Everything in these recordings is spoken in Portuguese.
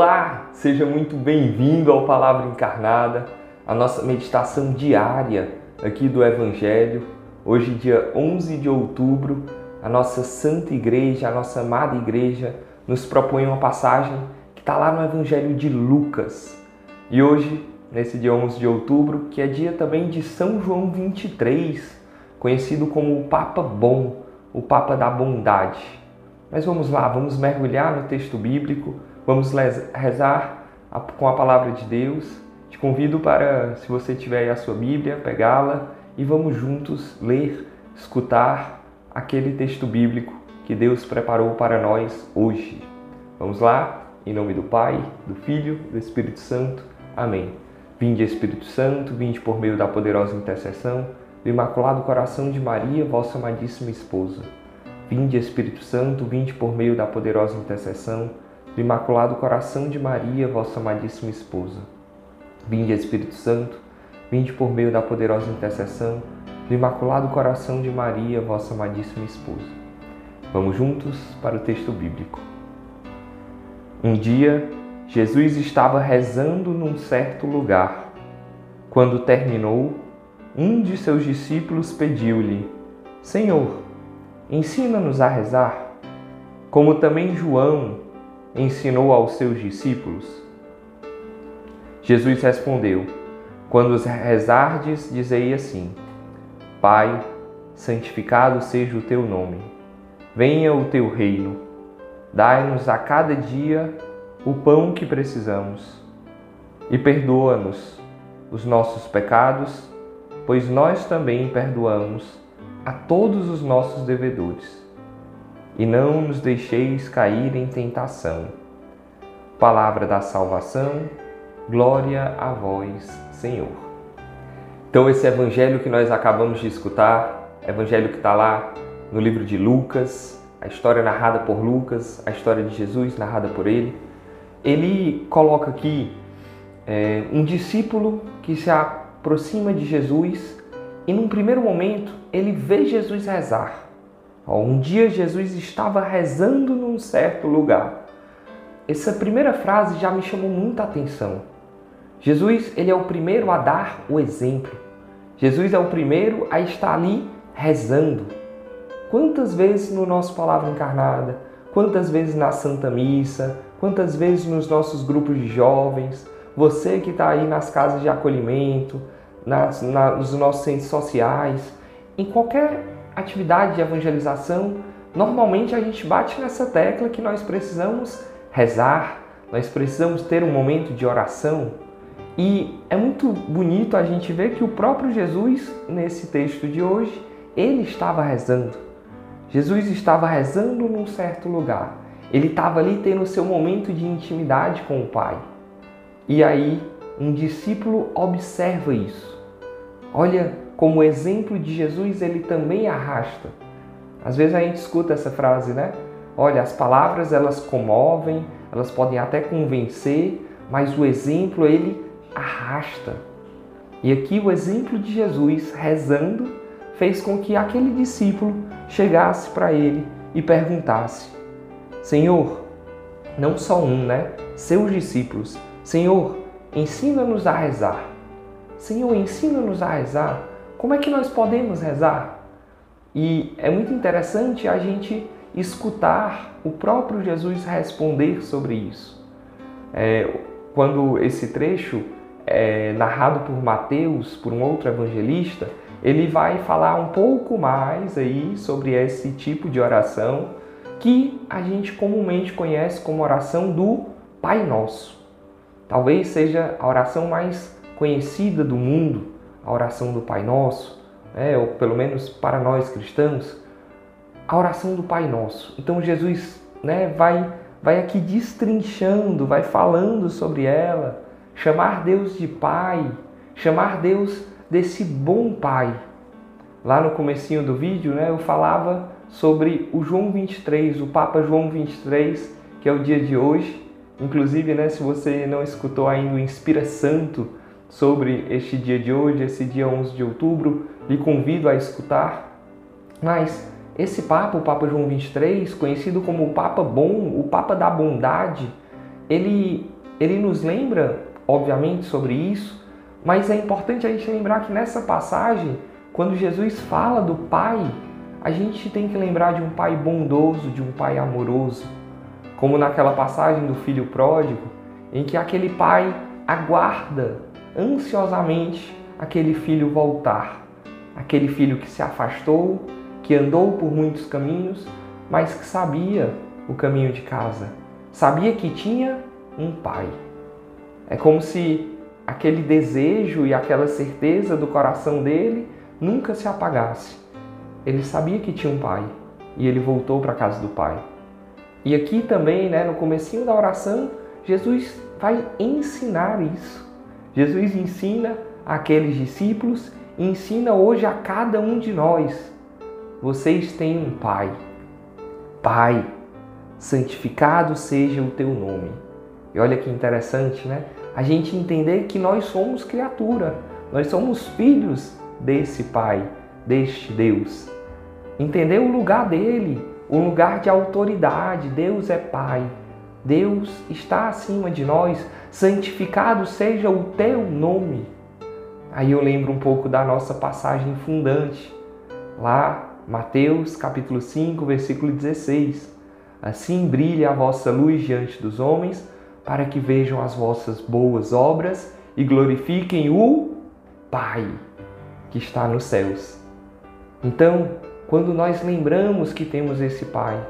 Olá, seja muito bem-vindo ao Palavra Encarnada, a nossa meditação diária aqui do Evangelho. Hoje, dia 11 de outubro, a nossa Santa Igreja, a nossa amada Igreja, nos propõe uma passagem que está lá no Evangelho de Lucas. E hoje, nesse dia 11 de outubro, que é dia também de São João 23, conhecido como o Papa Bom, o Papa da Bondade. Mas vamos lá, vamos mergulhar no texto bíblico Vamos rezar com a palavra de Deus. Te convido para, se você tiver a sua Bíblia, pegá-la e vamos juntos ler, escutar aquele texto bíblico que Deus preparou para nós hoje. Vamos lá? Em nome do Pai, do Filho, do Espírito Santo. Amém. Vinde, Espírito Santo, vinde por meio da poderosa intercessão do Imaculado Coração de Maria, vossa amadíssima esposa. Vinde, Espírito Santo, vinde por meio da poderosa intercessão do Imaculado Coração de Maria, vossa amadíssima esposa. Vinde, Espírito Santo, vinde por meio da poderosa intercessão do Imaculado Coração de Maria, vossa amadíssima esposa. Vamos juntos para o texto bíblico. Um dia, Jesus estava rezando num certo lugar. Quando terminou, um de seus discípulos pediu-lhe: Senhor, ensina-nos a rezar, como também João, ensinou aos seus discípulos? Jesus respondeu: Quando rezardes, dizei assim: Pai, santificado seja o teu nome. Venha o teu reino. Dai-nos a cada dia o pão que precisamos. E perdoa-nos os nossos pecados, pois nós também perdoamos a todos os nossos devedores e não nos deixeis cair em tentação. Palavra da salvação, glória a vós, Senhor. Então, esse evangelho que nós acabamos de escutar, evangelho que está lá no livro de Lucas, a história narrada por Lucas, a história de Jesus narrada por ele, ele coloca aqui é, um discípulo que se aproxima de Jesus e, num primeiro momento, ele vê Jesus rezar. Um dia Jesus estava rezando num certo lugar. Essa primeira frase já me chamou muita atenção. Jesus, ele é o primeiro a dar o exemplo. Jesus é o primeiro a estar ali rezando. Quantas vezes no nosso Palavra Encarnada, quantas vezes na Santa Missa, quantas vezes nos nossos grupos de jovens, você que está aí nas casas de acolhimento, nas, nos nossos centros sociais, em qualquer atividade de evangelização, normalmente a gente bate nessa tecla que nós precisamos rezar, nós precisamos ter um momento de oração. E é muito bonito a gente ver que o próprio Jesus, nesse texto de hoje, ele estava rezando. Jesus estava rezando num certo lugar. Ele estava ali tendo o seu momento de intimidade com o Pai. E aí, um discípulo observa isso. Olha como exemplo de Jesus, ele também arrasta. Às vezes a gente escuta essa frase, né? Olha, as palavras elas comovem, elas podem até convencer, mas o exemplo ele arrasta. E aqui o exemplo de Jesus rezando fez com que aquele discípulo chegasse para ele e perguntasse: Senhor, não só um, né? Seus discípulos, Senhor, ensina-nos a rezar. Senhor, ensina-nos a rezar. Como é que nós podemos rezar? E é muito interessante a gente escutar o próprio Jesus responder sobre isso. É, quando esse trecho é narrado por Mateus, por um outro evangelista, ele vai falar um pouco mais aí sobre esse tipo de oração que a gente comumente conhece como oração do Pai Nosso. Talvez seja a oração mais conhecida do mundo, a oração do Pai Nosso, né, ou pelo menos para nós cristãos, a oração do Pai Nosso. Então Jesus né, vai, vai aqui destrinchando, vai falando sobre ela, chamar Deus de Pai, chamar Deus desse bom Pai. Lá no comecinho do vídeo, né, eu falava sobre o João 23, o Papa João 23, que é o dia de hoje. Inclusive, né, se você não escutou ainda o Inspira Santo, sobre este dia de hoje, esse dia 11 de outubro, lhe convido a escutar. Mas esse Papa, o Papa João 23, conhecido como o Papa Bom, o Papa da Bondade, ele, ele nos lembra, obviamente, sobre isso, mas é importante a gente lembrar que nessa passagem, quando Jesus fala do Pai, a gente tem que lembrar de um Pai bondoso, de um Pai amoroso, como naquela passagem do filho pródigo, em que aquele pai aguarda ansiosamente aquele filho voltar, aquele filho que se afastou, que andou por muitos caminhos, mas que sabia o caminho de casa, sabia que tinha um pai. É como se aquele desejo e aquela certeza do coração dele nunca se apagasse. Ele sabia que tinha um pai e ele voltou para a casa do pai. E aqui também, né, no comecinho da oração, Jesus vai ensinar isso. Jesus ensina aqueles discípulos e ensina hoje a cada um de nós. Vocês têm um pai. Pai, santificado seja o teu nome. E olha que interessante, né? A gente entender que nós somos criatura, nós somos filhos desse Pai, deste Deus. Entender o lugar dele, o lugar de autoridade. Deus é Pai. Deus está acima de nós. Santificado seja o teu nome. Aí eu lembro um pouco da nossa passagem fundante, lá, Mateus capítulo 5, versículo 16. Assim brilha a vossa luz diante dos homens, para que vejam as vossas boas obras e glorifiquem o Pai que está nos céus. Então, quando nós lembramos que temos esse Pai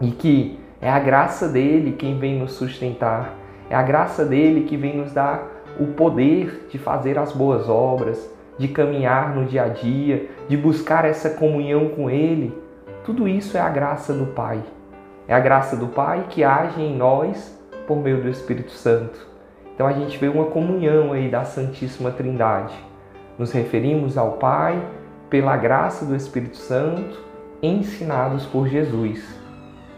e que é a graça dele quem vem nos sustentar, é a graça dele que vem nos dar o poder de fazer as boas obras, de caminhar no dia a dia, de buscar essa comunhão com ele. Tudo isso é a graça do Pai. É a graça do Pai que age em nós por meio do Espírito Santo. Então a gente vê uma comunhão aí da Santíssima Trindade. Nos referimos ao Pai pela graça do Espírito Santo, ensinados por Jesus.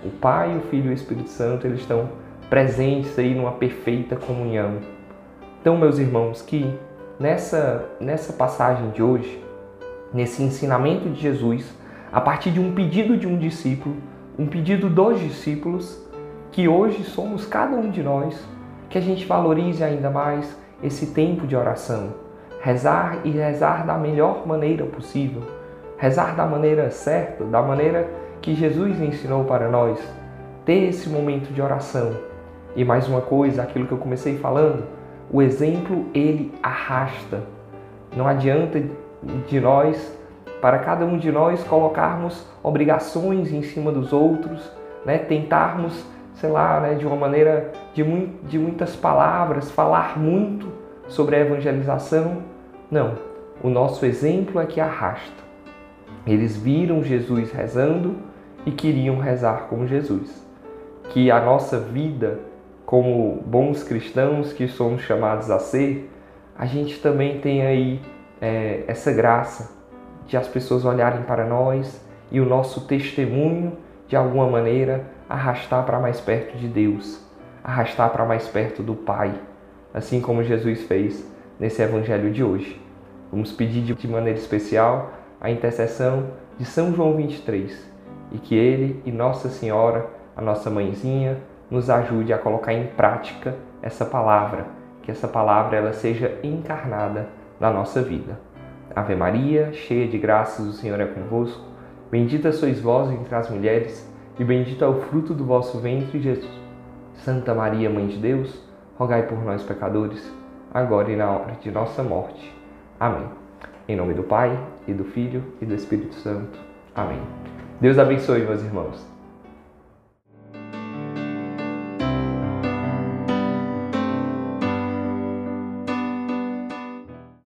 O Pai, o Filho e o Espírito Santo, eles estão presentes aí numa perfeita comunhão. Então, meus irmãos, que nessa, nessa passagem de hoje, nesse ensinamento de Jesus, a partir de um pedido de um discípulo, um pedido dos discípulos, que hoje somos cada um de nós, que a gente valorize ainda mais esse tempo de oração, rezar e rezar da melhor maneira possível, rezar da maneira certa, da maneira que Jesus ensinou para nós, ter esse momento de oração. E mais uma coisa, aquilo que eu comecei falando, o exemplo ele arrasta. Não adianta de nós, para cada um de nós, colocarmos obrigações em cima dos outros, né? tentarmos, sei lá, né? de uma maneira de, mu de muitas palavras, falar muito sobre a evangelização. Não, o nosso exemplo é que arrasta. Eles viram Jesus rezando, e queriam rezar como Jesus. Que a nossa vida, como bons cristãos que somos chamados a ser, a gente também tenha aí é, essa graça de as pessoas olharem para nós e o nosso testemunho, de alguma maneira, arrastar para mais perto de Deus, arrastar para mais perto do Pai, assim como Jesus fez nesse Evangelho de hoje. Vamos pedir de maneira especial a intercessão de São João 23 e que Ele e Nossa Senhora, a nossa mãezinha, nos ajude a colocar em prática essa palavra, que essa palavra ela seja encarnada na nossa vida. Ave Maria, cheia de graças, o Senhor é convosco. Bendita sois vós entre as mulheres, e bendito é o fruto do vosso ventre, Jesus. Santa Maria, Mãe de Deus, rogai por nós, pecadores, agora e na hora de nossa morte. Amém. Em nome do Pai, e do Filho, e do Espírito Santo. Amém. Deus abençoe, meus irmãos.